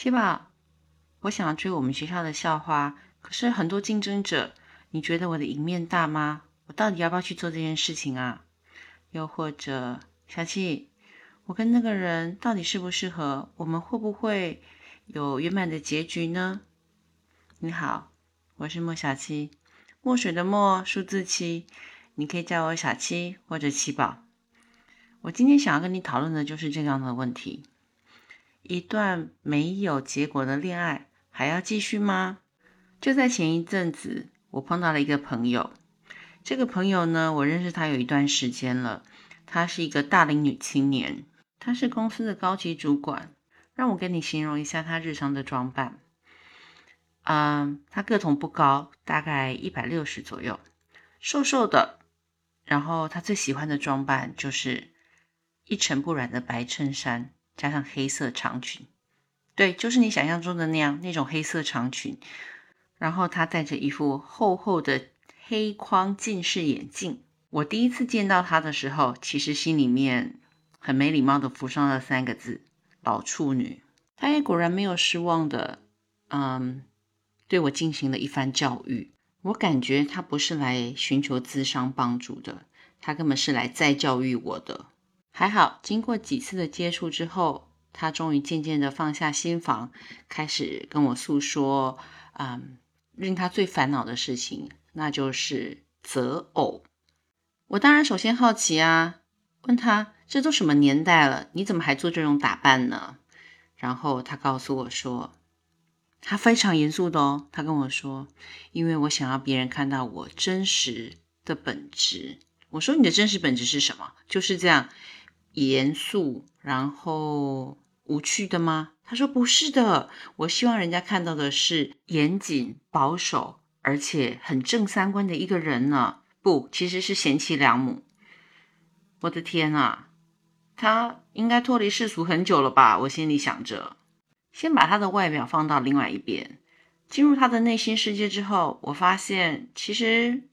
七宝，我想要追我们学校的校花，可是很多竞争者，你觉得我的赢面大吗？我到底要不要去做这件事情啊？又或者，小七，我跟那个人到底适不适合？我们会不会有圆满的结局呢？你好，我是莫小七，墨水的墨，数字七，你可以叫我小七或者七宝。我今天想要跟你讨论的就是这样的问题。一段没有结果的恋爱还要继续吗？就在前一阵子，我碰到了一个朋友。这个朋友呢，我认识他有一段时间了。她是一个大龄女青年，她是公司的高级主管。让我跟你形容一下她日常的装扮。嗯，她个头不高，大概一百六十左右，瘦瘦的。然后她最喜欢的装扮就是一尘不染的白衬衫。加上黑色长裙，对，就是你想象中的那样，那种黑色长裙。然后她戴着一副厚厚的黑框近视眼镜。我第一次见到她的时候，其实心里面很没礼貌的浮上了三个字：老处女。她也果然没有失望的，嗯，对我进行了一番教育。我感觉她不是来寻求智商帮助的，她根本是来再教育我的。还好，经过几次的接触之后，他终于渐渐的放下心防，开始跟我诉说，嗯，令他最烦恼的事情，那就是择偶。我当然首先好奇啊，问他这都什么年代了，你怎么还做这种打扮呢？然后他告诉我说，他非常严肃的哦，他跟我说，因为我想要别人看到我真实的本质。我说你的真实本质是什么？就是这样。严肃，然后无趣的吗？他说不是的，我希望人家看到的是严谨、保守，而且很正三观的一个人呢。不，其实是贤妻良母。我的天啊，他应该脱离世俗很久了吧？我心里想着。先把他的外表放到另外一边，进入他的内心世界之后，我发现其实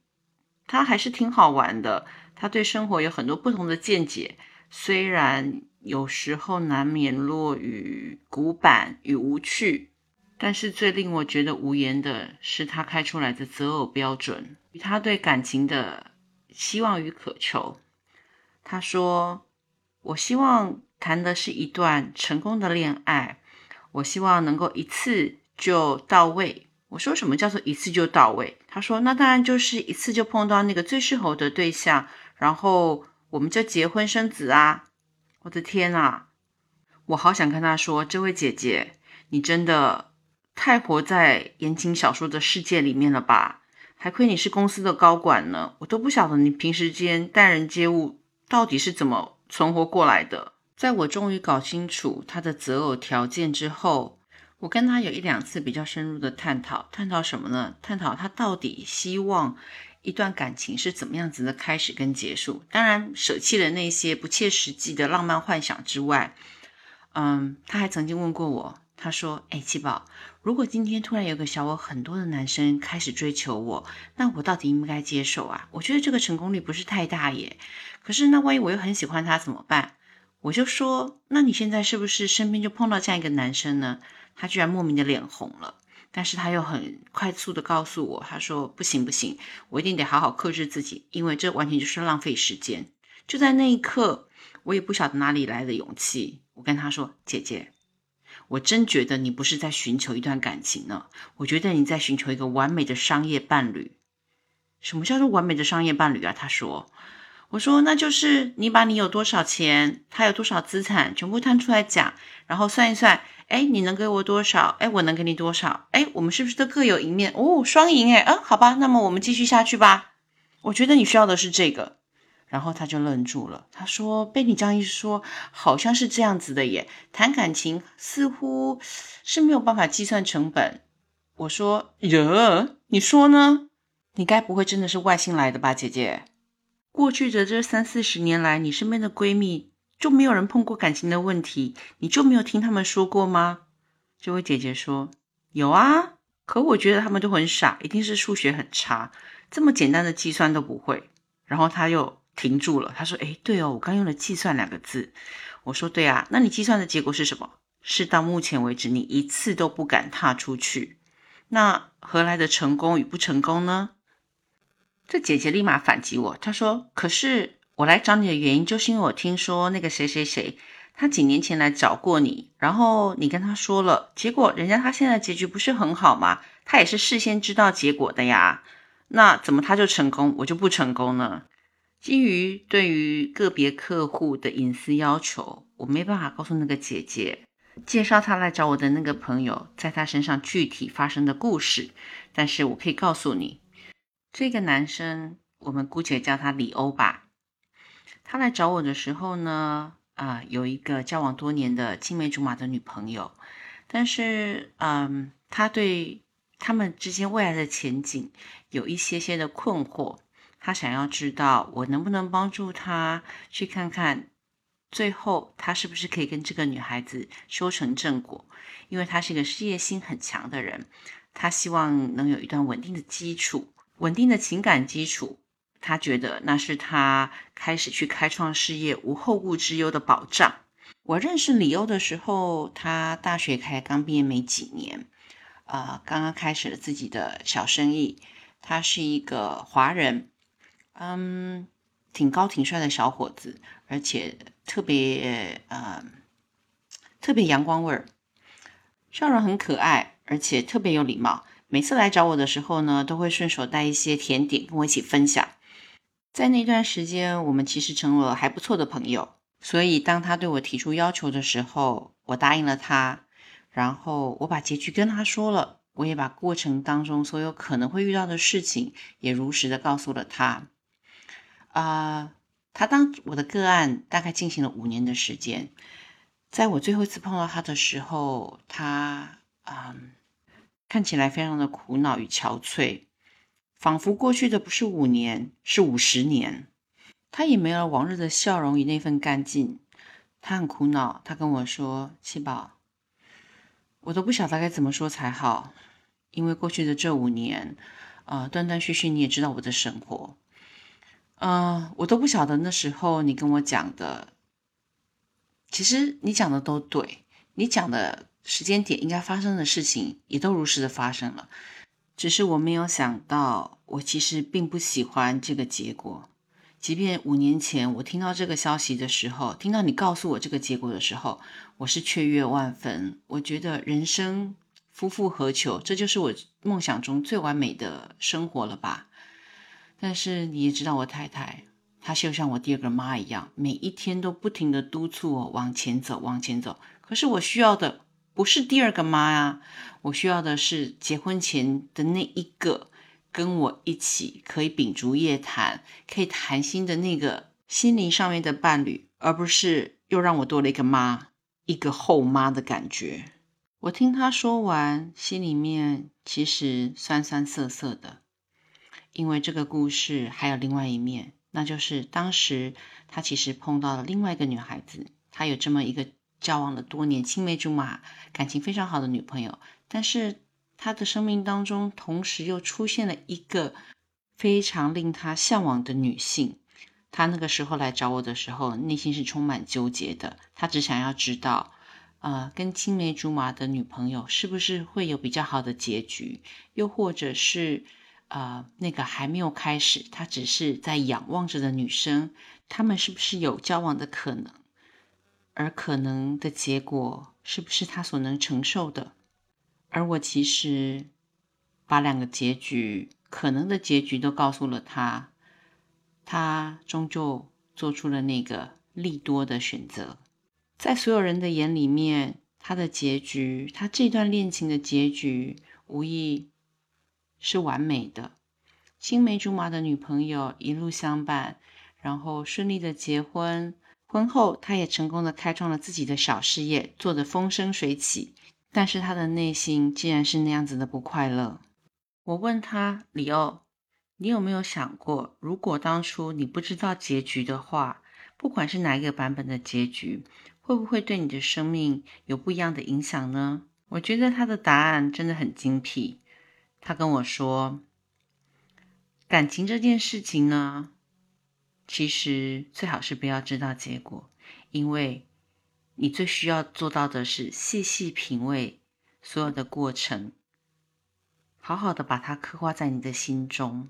他还是挺好玩的。他对生活有很多不同的见解。虽然有时候难免落于古板与无趣，但是最令我觉得无言的是他开出来的择偶标准与他对感情的希望与渴求。他说：“我希望谈的是一段成功的恋爱，我希望能够一次就到位。”我说：“什么叫做一次就到位？”他说：“那当然就是一次就碰到那个最适合的对象，然后。”我们就结婚生子啊！我的天啊，我好想跟他说：“这位姐姐，你真的太活在言情小说的世界里面了吧？还亏你是公司的高管呢，我都不晓得你平时间待人接物到底是怎么存活过来的。”在我终于搞清楚他的择偶条件之后，我跟他有一两次比较深入的探讨，探讨什么呢？探讨他到底希望。一段感情是怎么样子的开始跟结束？当然，舍弃了那些不切实际的浪漫幻想之外，嗯，他还曾经问过我，他说：“哎，七宝，如果今天突然有个小我很多的男生开始追求我，那我到底应该接受啊？我觉得这个成功率不是太大耶。可是那万一我又很喜欢他怎么办？我就说，那你现在是不是身边就碰到这样一个男生呢？他居然莫名的脸红了。”但是他又很快速的告诉我，他说不行不行，我一定得好好克制自己，因为这完全就是浪费时间。就在那一刻，我也不晓得哪里来的勇气，我跟他说：“姐姐，我真觉得你不是在寻求一段感情呢，我觉得你在寻求一个完美的商业伴侣。什么叫做完美的商业伴侣啊？”他说：“我说那就是你把你有多少钱，他有多少资产，全部摊出来讲，然后算一算。”哎，你能给我多少？哎，我能给你多少？哎，我们是不是都各有一面？哦，双赢哎，嗯，好吧，那么我们继续下去吧。我觉得你需要的是这个。然后他就愣住了，他说：“被你这样一说，好像是这样子的耶。谈感情似乎是没有办法计算成本。”我说：“哟，你说呢？你该不会真的是外星来的吧，姐姐？过去的这三四十年来，你身边的闺蜜……”就没有人碰过感情的问题，你就没有听他们说过吗？这位姐姐说有啊，可我觉得他们都很傻，一定是数学很差，这么简单的计算都不会。然后他又停住了，他说：“哎，对哦，我刚用了‘计算’两个字。”我说：“对啊，那你计算的结果是什么？是到目前为止你一次都不敢踏出去，那何来的成功与不成功呢？这姐姐立马反击我，她说：“可是我来找你的原因，就是因为我听说那个谁谁谁，他几年前来找过你，然后你跟他说了，结果人家他现在结局不是很好吗？他也是事先知道结果的呀，那怎么他就成功，我就不成功呢？基于对于个别客户的隐私要求，我没办法告诉那个姐姐。”介绍他来找我的那个朋友，在他身上具体发生的故事。但是我可以告诉你，这个男生，我们姑且叫他李欧吧。他来找我的时候呢，啊，有一个交往多年的青梅竹马的女朋友，但是，嗯，他对他们之间未来的前景有一些些的困惑。他想要知道我能不能帮助他去看看。最后，他是不是可以跟这个女孩子修成正果？因为他是一个事业心很强的人，他希望能有一段稳定的基础，稳定的情感基础。他觉得那是他开始去开创事业无后顾之忧的保障。我认识李欧的时候，他大学才刚毕业没几年，呃，刚刚开始了自己的小生意。他是一个华人，嗯。挺高挺帅的小伙子，而且特别呃特别阳光味儿，笑容很可爱，而且特别有礼貌。每次来找我的时候呢，都会顺手带一些甜点跟我一起分享。在那段时间，我们其实成了还不错的朋友。所以当他对我提出要求的时候，我答应了他。然后我把结局跟他说了，我也把过程当中所有可能会遇到的事情也如实的告诉了他。啊，他当我的个案大概进行了五年的时间，在我最后一次碰到他的时候，他啊看起来非常的苦恼与憔悴，仿佛过去的不是五年，是五十年。他也没了往日的笑容与那份干劲，他很苦恼。他跟我说：“七宝，我都不晓得该怎么说才好，因为过去的这五年，呃，断断续续，你也知道我的生活。”嗯，我都不晓得那时候你跟我讲的，其实你讲的都对，你讲的时间点应该发生的事情也都如实的发生了，只是我没有想到，我其实并不喜欢这个结果。即便五年前我听到这个消息的时候，听到你告诉我这个结果的时候，我是雀跃万分。我觉得人生夫复何求，这就是我梦想中最完美的生活了吧。但是你也知道，我太太她就像我第二个妈一样，每一天都不停的督促我往前走，往前走。可是我需要的不是第二个妈呀，我需要的是结婚前的那一个跟我一起可以秉烛夜谈、可以谈心的那个心灵上面的伴侣，而不是又让我多了一个妈、一个后妈的感觉。我听他说完，心里面其实酸酸涩涩的。因为这个故事还有另外一面，那就是当时他其实碰到了另外一个女孩子，他有这么一个交往了多年、青梅竹马、感情非常好的女朋友，但是他的生命当中同时又出现了一个非常令他向往的女性。他那个时候来找我的时候，内心是充满纠结的，他只想要知道，呃，跟青梅竹马的女朋友是不是会有比较好的结局，又或者是。呃，那个还没有开始，他只是在仰望着的女生，他们是不是有交往的可能？而可能的结果是不是他所能承受的？而我其实把两个结局可能的结局都告诉了他，他终究做出了那个利多的选择。在所有人的眼里面，他的结局，他这段恋情的结局，无疑。是完美的，青梅竹马的女朋友一路相伴，然后顺利的结婚。婚后，他也成功的开创了自己的小事业，做得风生水起。但是他的内心竟然是那样子的不快乐。我问他：“李欧，你有没有想过，如果当初你不知道结局的话，不管是哪一个版本的结局，会不会对你的生命有不一样的影响呢？”我觉得他的答案真的很精辟。他跟我说，感情这件事情呢，其实最好是不要知道结果，因为你最需要做到的是细细品味所有的过程，好好的把它刻画在你的心中。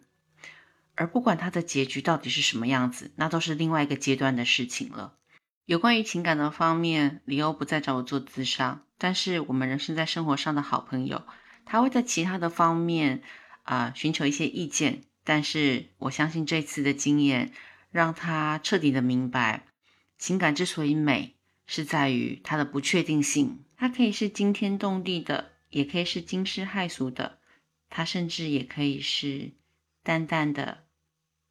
而不管它的结局到底是什么样子，那都是另外一个阶段的事情了。有关于情感的方面，李欧不再找我做咨商，但是我们人生在生活上的好朋友，他会在其他的方面啊寻求一些意见。但是我相信这次的经验，让他彻底的明白，情感之所以美，是在于它的不确定性。它可以是惊天动地的，也可以是惊世骇俗的，它甚至也可以是淡淡的。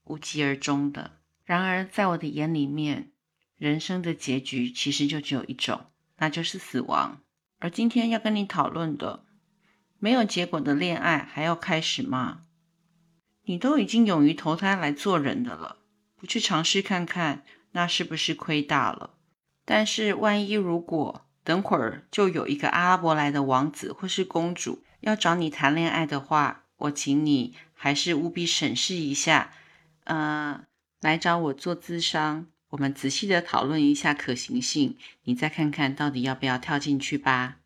无疾而终的。然而，在我的眼里面，人生的结局其实就只有一种，那就是死亡。而今天要跟你讨论的，没有结果的恋爱还要开始吗？你都已经勇于投胎来做人的了，不去尝试看看，那是不是亏大了？但是，万一如果等会儿就有一个阿拉伯来的王子或是公主要找你谈恋爱的话，我请你还是务必审视一下。呃，来找我做咨商，我们仔细的讨论一下可行性，你再看看到底要不要跳进去吧。